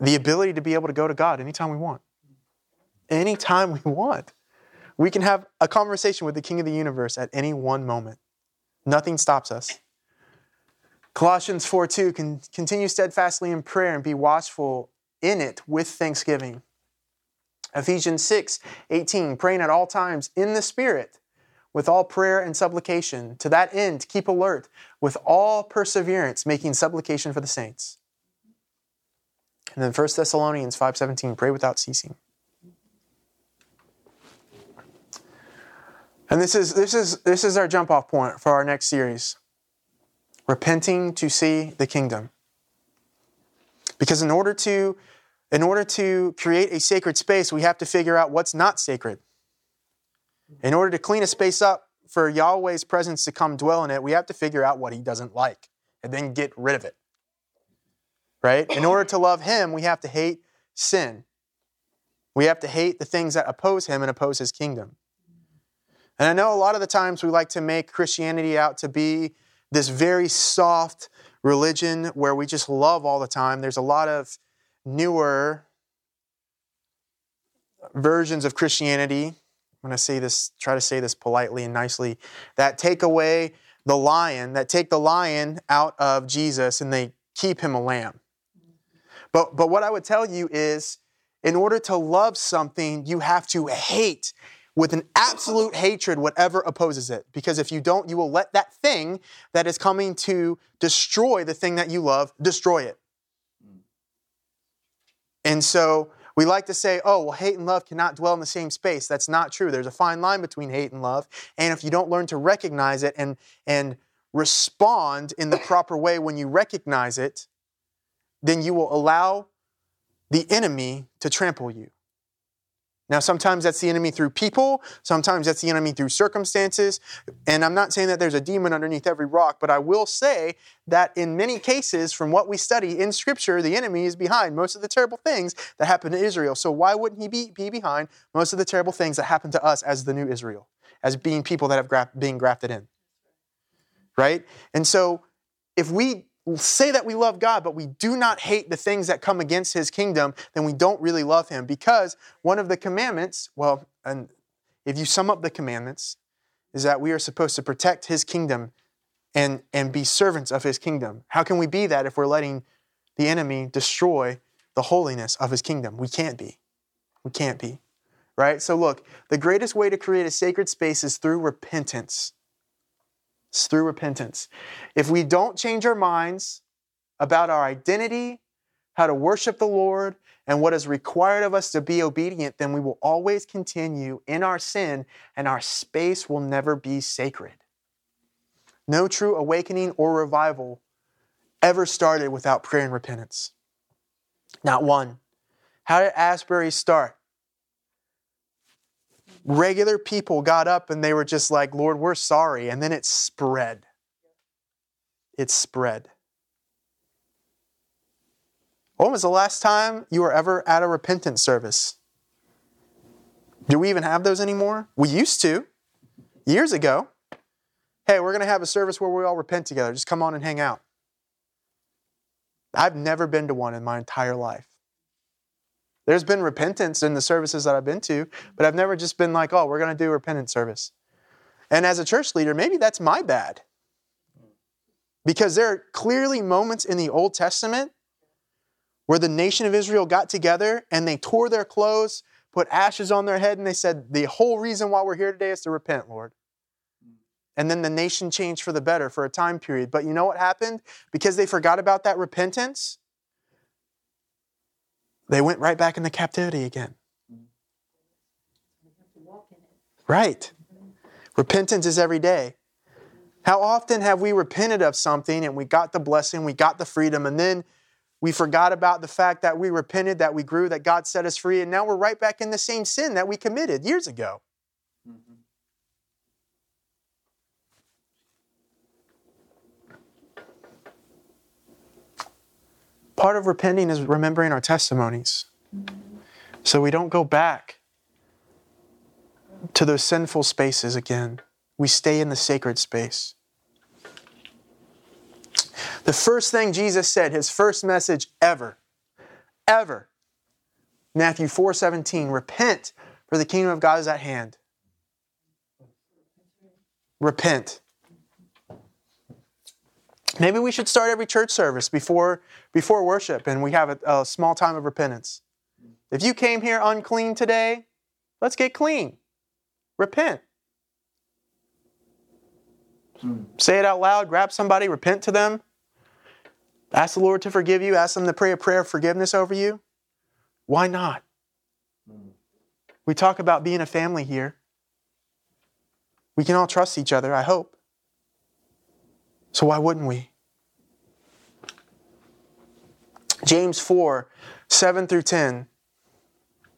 The ability to be able to go to God anytime we want. Anytime we want. We can have a conversation with the king of the universe at any one moment. Nothing stops us. Colossians 4 2 can continue steadfastly in prayer and be watchful in it with thanksgiving. Ephesians 6 18, praying at all times in the Spirit with all prayer and supplication. To that end, keep alert with all perseverance, making supplication for the saints. And then 1 Thessalonians 5:17, pray without ceasing. And this is this is this is our jump off point for our next series. Repenting to see the kingdom. Because in order to in order to create a sacred space, we have to figure out what's not sacred. In order to clean a space up for Yahweh's presence to come dwell in it, we have to figure out what he doesn't like and then get rid of it. Right? In order to love him, we have to hate sin. We have to hate the things that oppose him and oppose his kingdom. And I know a lot of the times we like to make Christianity out to be this very soft religion where we just love all the time. There's a lot of newer versions of Christianity. I'm going to say this, try to say this politely and nicely, that take away the lion, that take the lion out of Jesus and they keep him a lamb. But, but what I would tell you is, in order to love something, you have to hate with an absolute hatred whatever opposes it. Because if you don't, you will let that thing that is coming to destroy the thing that you love destroy it. And so we like to say, oh, well, hate and love cannot dwell in the same space. That's not true. There's a fine line between hate and love. And if you don't learn to recognize it and, and respond in the proper way when you recognize it, then you will allow the enemy to trample you. Now, sometimes that's the enemy through people, sometimes that's the enemy through circumstances. And I'm not saying that there's a demon underneath every rock, but I will say that in many cases, from what we study in Scripture, the enemy is behind most of the terrible things that happen to Israel. So, why wouldn't he be, be behind most of the terrible things that happen to us as the new Israel, as being people that have gra- being grafted in? Right? And so, if we say that we love God, but we do not hate the things that come against his kingdom, then we don't really love him. Because one of the commandments, well, and if you sum up the commandments, is that we are supposed to protect his kingdom and, and be servants of his kingdom. How can we be that if we're letting the enemy destroy the holiness of his kingdom? We can't be. We can't be. Right? So, look, the greatest way to create a sacred space is through repentance. It's through repentance. If we don't change our minds about our identity, how to worship the Lord, and what is required of us to be obedient, then we will always continue in our sin and our space will never be sacred. No true awakening or revival ever started without prayer and repentance. Not one. How did Asbury start? Regular people got up and they were just like, Lord, we're sorry. And then it spread. It spread. When was the last time you were ever at a repentance service? Do we even have those anymore? We used to, years ago. Hey, we're going to have a service where we all repent together. Just come on and hang out. I've never been to one in my entire life. There's been repentance in the services that I've been to, but I've never just been like, oh, we're going to do repentance service. And as a church leader, maybe that's my bad. Because there are clearly moments in the Old Testament where the nation of Israel got together and they tore their clothes, put ashes on their head, and they said, The whole reason why we're here today is to repent, Lord. And then the nation changed for the better for a time period. But you know what happened? Because they forgot about that repentance, they went right back into captivity again. Right. Repentance is every day. How often have we repented of something and we got the blessing, we got the freedom, and then We forgot about the fact that we repented, that we grew, that God set us free, and now we're right back in the same sin that we committed years ago. Mm-hmm. Part of repenting is remembering our testimonies. So we don't go back to those sinful spaces again. We stay in the sacred space. The first thing Jesus said, his first message ever, ever, Matthew 4 17, repent, for the kingdom of God is at hand. Repent. Maybe we should start every church service before, before worship and we have a, a small time of repentance. If you came here unclean today, let's get clean. Repent. Hmm. Say it out loud, grab somebody, repent to them. Ask the Lord to forgive you, ask them to pray a prayer of forgiveness over you. Why not? Hmm. We talk about being a family here. We can all trust each other, I hope. So why wouldn't we? James 4 7 through 10.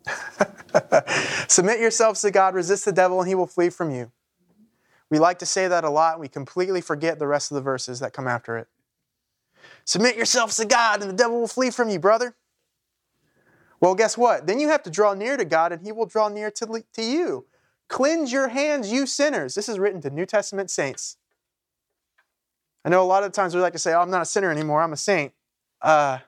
Submit yourselves to God, resist the devil, and he will flee from you. We like to say that a lot, and we completely forget the rest of the verses that come after it. Submit yourselves to God, and the devil will flee from you, brother. Well, guess what? Then you have to draw near to God, and he will draw near to, to you. Cleanse your hands, you sinners. This is written to New Testament saints. I know a lot of times we like to say, oh, I'm not a sinner anymore, I'm a saint. Uh,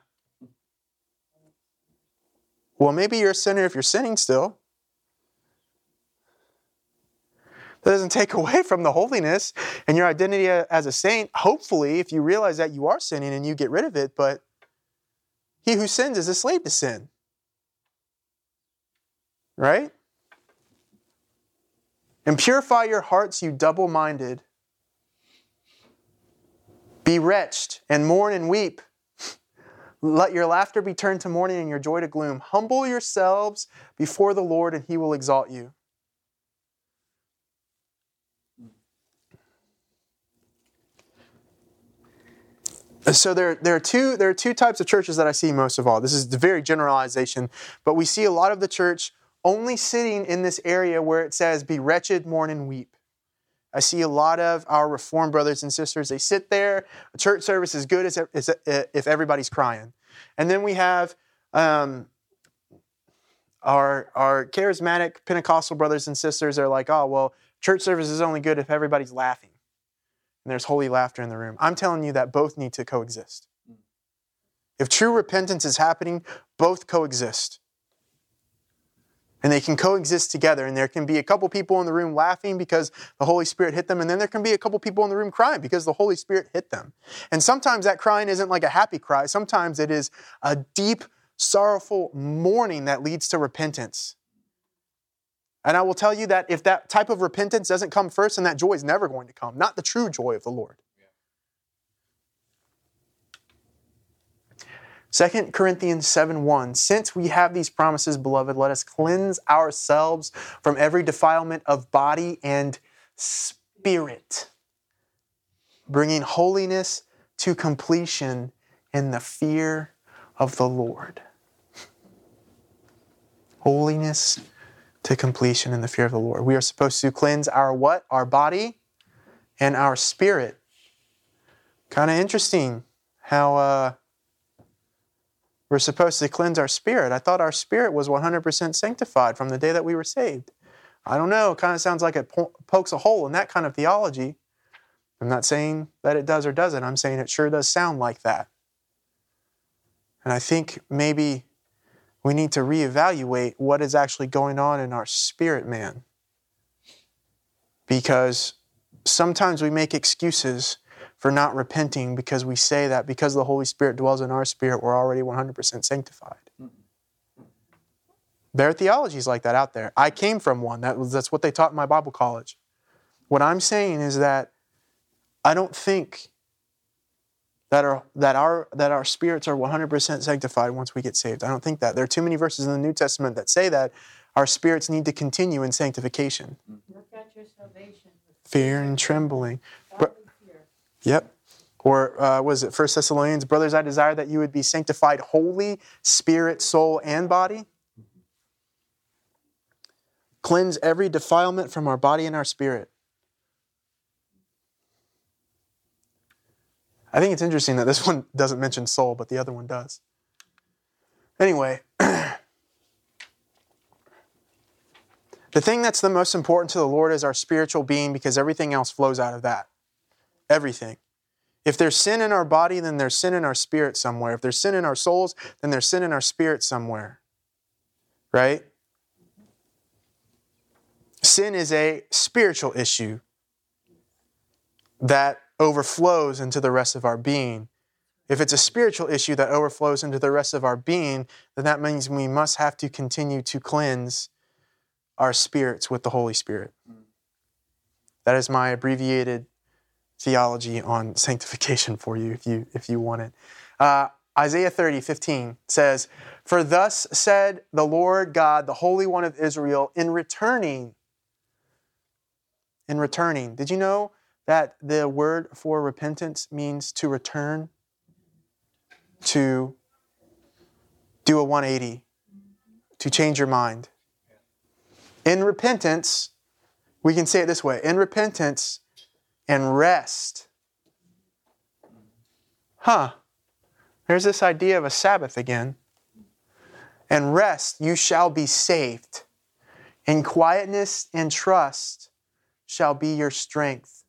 well, maybe you're a sinner if you're sinning still. That doesn't take away from the holiness and your identity as a saint. Hopefully, if you realize that you are sinning and you get rid of it, but he who sins is a slave to sin. Right? And purify your hearts, you double minded. Be wretched and mourn and weep. Let your laughter be turned to mourning and your joy to gloom. Humble yourselves before the Lord, and he will exalt you. So there, there, are two, there are two types of churches that I see most of all. This is the very generalization, but we see a lot of the church only sitting in this area where it says, Be wretched, mourn, and weep. I see a lot of our Reformed brothers and sisters, they sit there. A church service is good as, as, if everybody's crying. And then we have um, our, our charismatic Pentecostal brothers and sisters are like, oh, well, church service is only good if everybody's laughing. And there's holy laughter in the room. I'm telling you that both need to coexist. If true repentance is happening, both coexist and they can coexist together. And there can be a couple people in the room laughing because the Holy Spirit hit them, and then there can be a couple people in the room crying because the Holy Spirit hit them. And sometimes that crying isn't like a happy cry, sometimes it is a deep, sorrowful mourning that leads to repentance. And I will tell you that if that type of repentance doesn't come first, then that joy is never going to come, not the true joy of the Lord. 2 Corinthians 7 1 Since we have these promises, beloved, let us cleanse ourselves from every defilement of body and spirit, bringing holiness to completion in the fear of the Lord. Holiness to completion in the fear of the Lord. We are supposed to cleanse our what? Our body and our spirit. Kind of interesting how. Uh, we're supposed to cleanse our spirit. I thought our spirit was 100% sanctified from the day that we were saved. I don't know. It kind of sounds like it po- pokes a hole in that kind of theology. I'm not saying that it does or doesn't. I'm saying it sure does sound like that. And I think maybe we need to reevaluate what is actually going on in our spirit man. Because sometimes we make excuses for not repenting because we say that because the Holy Spirit dwells in our spirit, we're already 100% sanctified. There are theologies like that out there. I came from one. That was, that's what they taught in my Bible college. What I'm saying is that I don't think that our, that our, that our spirits are 100% sanctified once we get saved. I don't think that. There are too many verses in the New Testament that say that our spirits need to continue in sanctification. Work out your salvation. Fear and trembling. Yep. Or uh, was it First Thessalonians? Brothers, I desire that you would be sanctified holy, spirit, soul, and body. Cleanse every defilement from our body and our spirit. I think it's interesting that this one doesn't mention soul, but the other one does. Anyway, the thing that's the most important to the Lord is our spiritual being because everything else flows out of that. Everything. If there's sin in our body, then there's sin in our spirit somewhere. If there's sin in our souls, then there's sin in our spirit somewhere. Right? Sin is a spiritual issue that overflows into the rest of our being. If it's a spiritual issue that overflows into the rest of our being, then that means we must have to continue to cleanse our spirits with the Holy Spirit. That is my abbreviated theology on sanctification for you if you if you want it. Uh, Isaiah 30, 15 says, For thus said the Lord God, the Holy One of Israel, in returning, in returning. Did you know that the word for repentance means to return, to do a 180, to change your mind? In repentance, we can say it this way in repentance and rest. Huh. There's this idea of a Sabbath again. And rest, you shall be saved. In quietness and trust shall be your strength,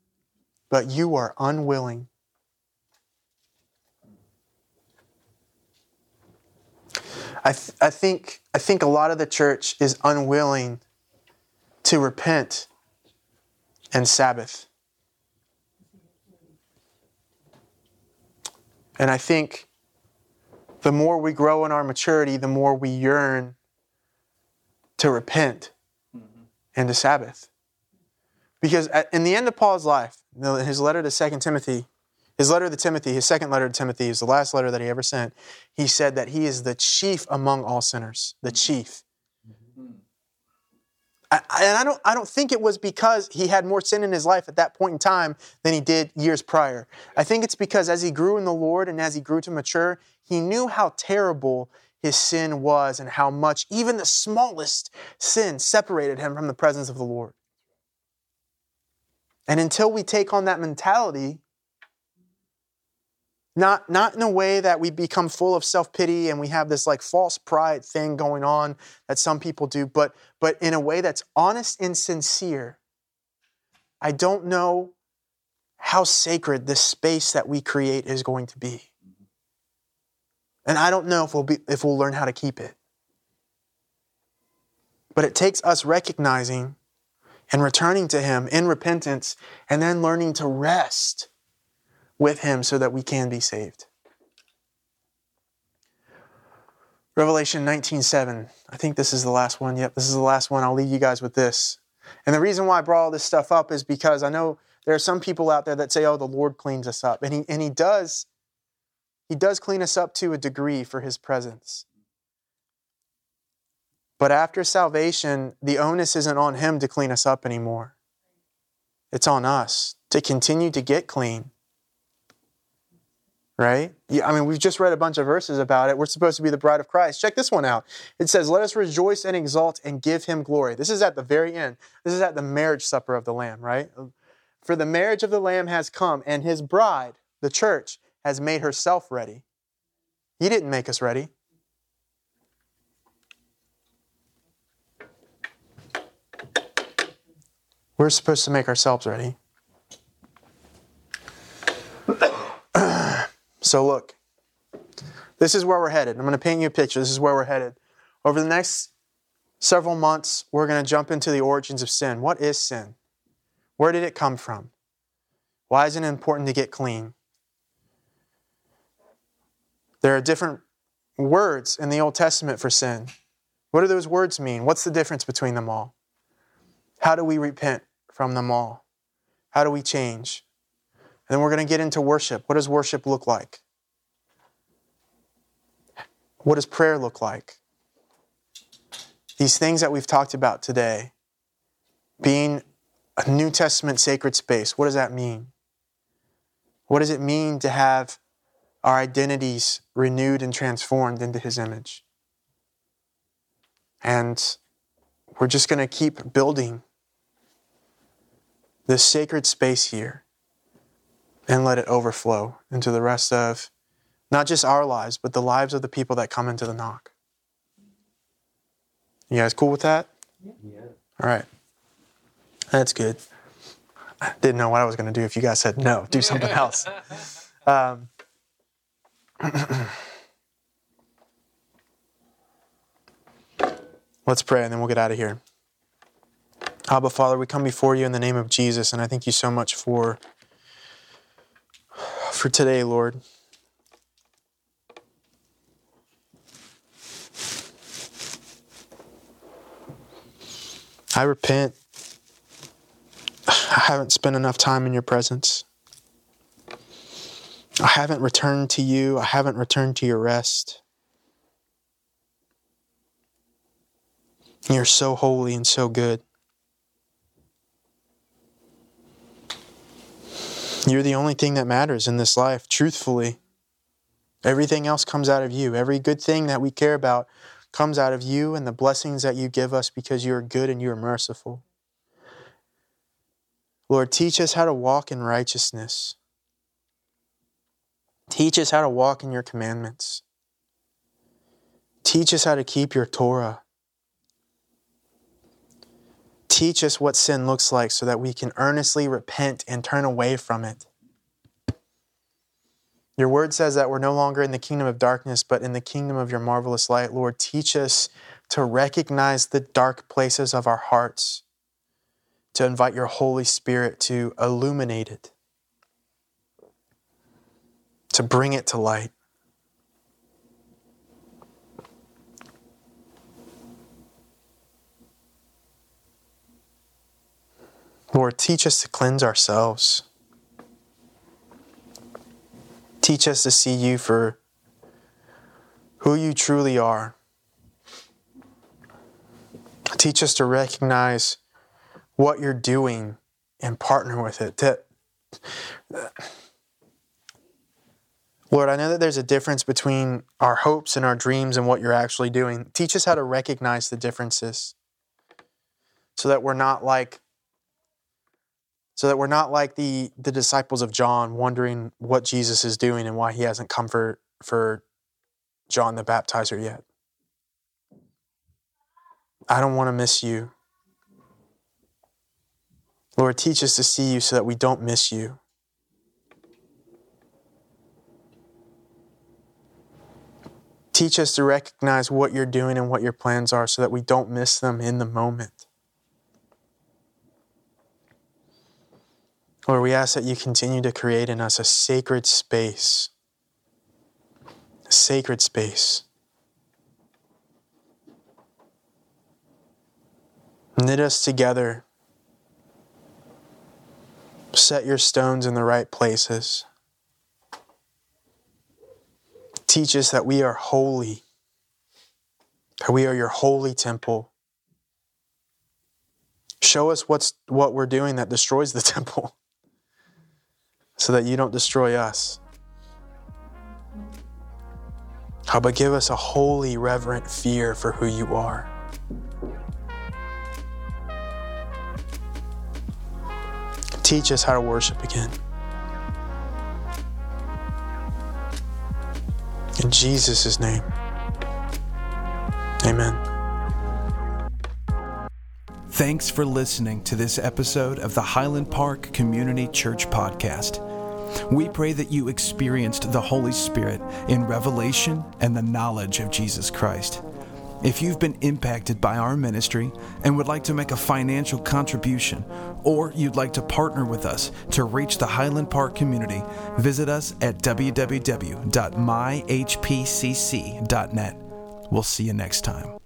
but you are unwilling. I, th- I, think, I think a lot of the church is unwilling to repent and Sabbath. And I think the more we grow in our maturity, the more we yearn to repent mm-hmm. and to Sabbath. Because at, in the end of Paul's life, his letter to Second Timothy, his letter to Timothy, his second letter to Timothy is the last letter that he ever sent. He said that he is the chief among all sinners, the mm-hmm. chief. And I don't, I don't think it was because he had more sin in his life at that point in time than he did years prior. I think it's because as he grew in the Lord and as he grew to mature, he knew how terrible his sin was and how much even the smallest sin separated him from the presence of the Lord. And until we take on that mentality, not, not in a way that we become full of self-pity and we have this like false pride thing going on that some people do, but, but in a way that's honest and sincere. I don't know how sacred this space that we create is going to be. And I don't know if we'll, be, if we'll learn how to keep it. But it takes us recognizing and returning to Him in repentance and then learning to rest with Him so that we can be saved. Revelation 19:7. I think this is the last one. Yep, this is the last one. I'll leave you guys with this. And the reason why I brought all this stuff up is because I know there are some people out there that say, "Oh, the Lord cleans us up," and he and he does. He does clean us up to a degree for His presence. But after salvation, the onus isn't on Him to clean us up anymore. It's on us to continue to get clean right? Yeah, I mean, we've just read a bunch of verses about it. We're supposed to be the bride of Christ. Check this one out. It says, Let us rejoice and exult and give him glory. This is at the very end. This is at the marriage supper of the Lamb, right? For the marriage of the Lamb has come, and his bride, the church, has made herself ready. He didn't make us ready. We're supposed to make ourselves ready. So, look, this is where we're headed. I'm going to paint you a picture. This is where we're headed. Over the next several months, we're going to jump into the origins of sin. What is sin? Where did it come from? Why is it important to get clean? There are different words in the Old Testament for sin. What do those words mean? What's the difference between them all? How do we repent from them all? How do we change? And then we're going to get into worship. What does worship look like? What does prayer look like? These things that we've talked about today, being a New Testament sacred space, what does that mean? What does it mean to have our identities renewed and transformed into His image? And we're just going to keep building this sacred space here and let it overflow into the rest of not just our lives, but the lives of the people that come into the knock. You guys cool with that? Yeah. All right. That's good. I didn't know what I was going to do if you guys said no, do something else. Um, let's pray and then we'll get out of here. Abba, Father, we come before you in the name of Jesus, and I thank you so much for for today, Lord. I repent. I haven't spent enough time in your presence. I haven't returned to you. I haven't returned to your rest. You're so holy and so good. You're the only thing that matters in this life, truthfully. Everything else comes out of you. Every good thing that we care about comes out of you and the blessings that you give us because you are good and you are merciful. Lord, teach us how to walk in righteousness. Teach us how to walk in your commandments. Teach us how to keep your Torah. Teach us what sin looks like so that we can earnestly repent and turn away from it. Your word says that we're no longer in the kingdom of darkness, but in the kingdom of your marvelous light. Lord, teach us to recognize the dark places of our hearts, to invite your Holy Spirit to illuminate it, to bring it to light. Lord, teach us to cleanse ourselves. Teach us to see you for who you truly are. Teach us to recognize what you're doing and partner with it. To, Lord, I know that there's a difference between our hopes and our dreams and what you're actually doing. Teach us how to recognize the differences so that we're not like so that we're not like the the disciples of John wondering what Jesus is doing and why he hasn't come for for John the baptizer yet. I don't want to miss you. Lord, teach us to see you so that we don't miss you. Teach us to recognize what you're doing and what your plans are so that we don't miss them in the moment. Lord, we ask that you continue to create in us a sacred space. A sacred space. Knit us together. Set your stones in the right places. Teach us that we are holy, that we are your holy temple. Show us what's, what we're doing that destroys the temple so that you don't destroy us. How give us a holy, reverent fear for who you are? Teach us how to worship again. In Jesus' name, amen. Thanks for listening to this episode of the Highland Park Community Church Podcast. We pray that you experienced the Holy Spirit in revelation and the knowledge of Jesus Christ. If you've been impacted by our ministry and would like to make a financial contribution, or you'd like to partner with us to reach the Highland Park community, visit us at www.myhpcc.net. We'll see you next time.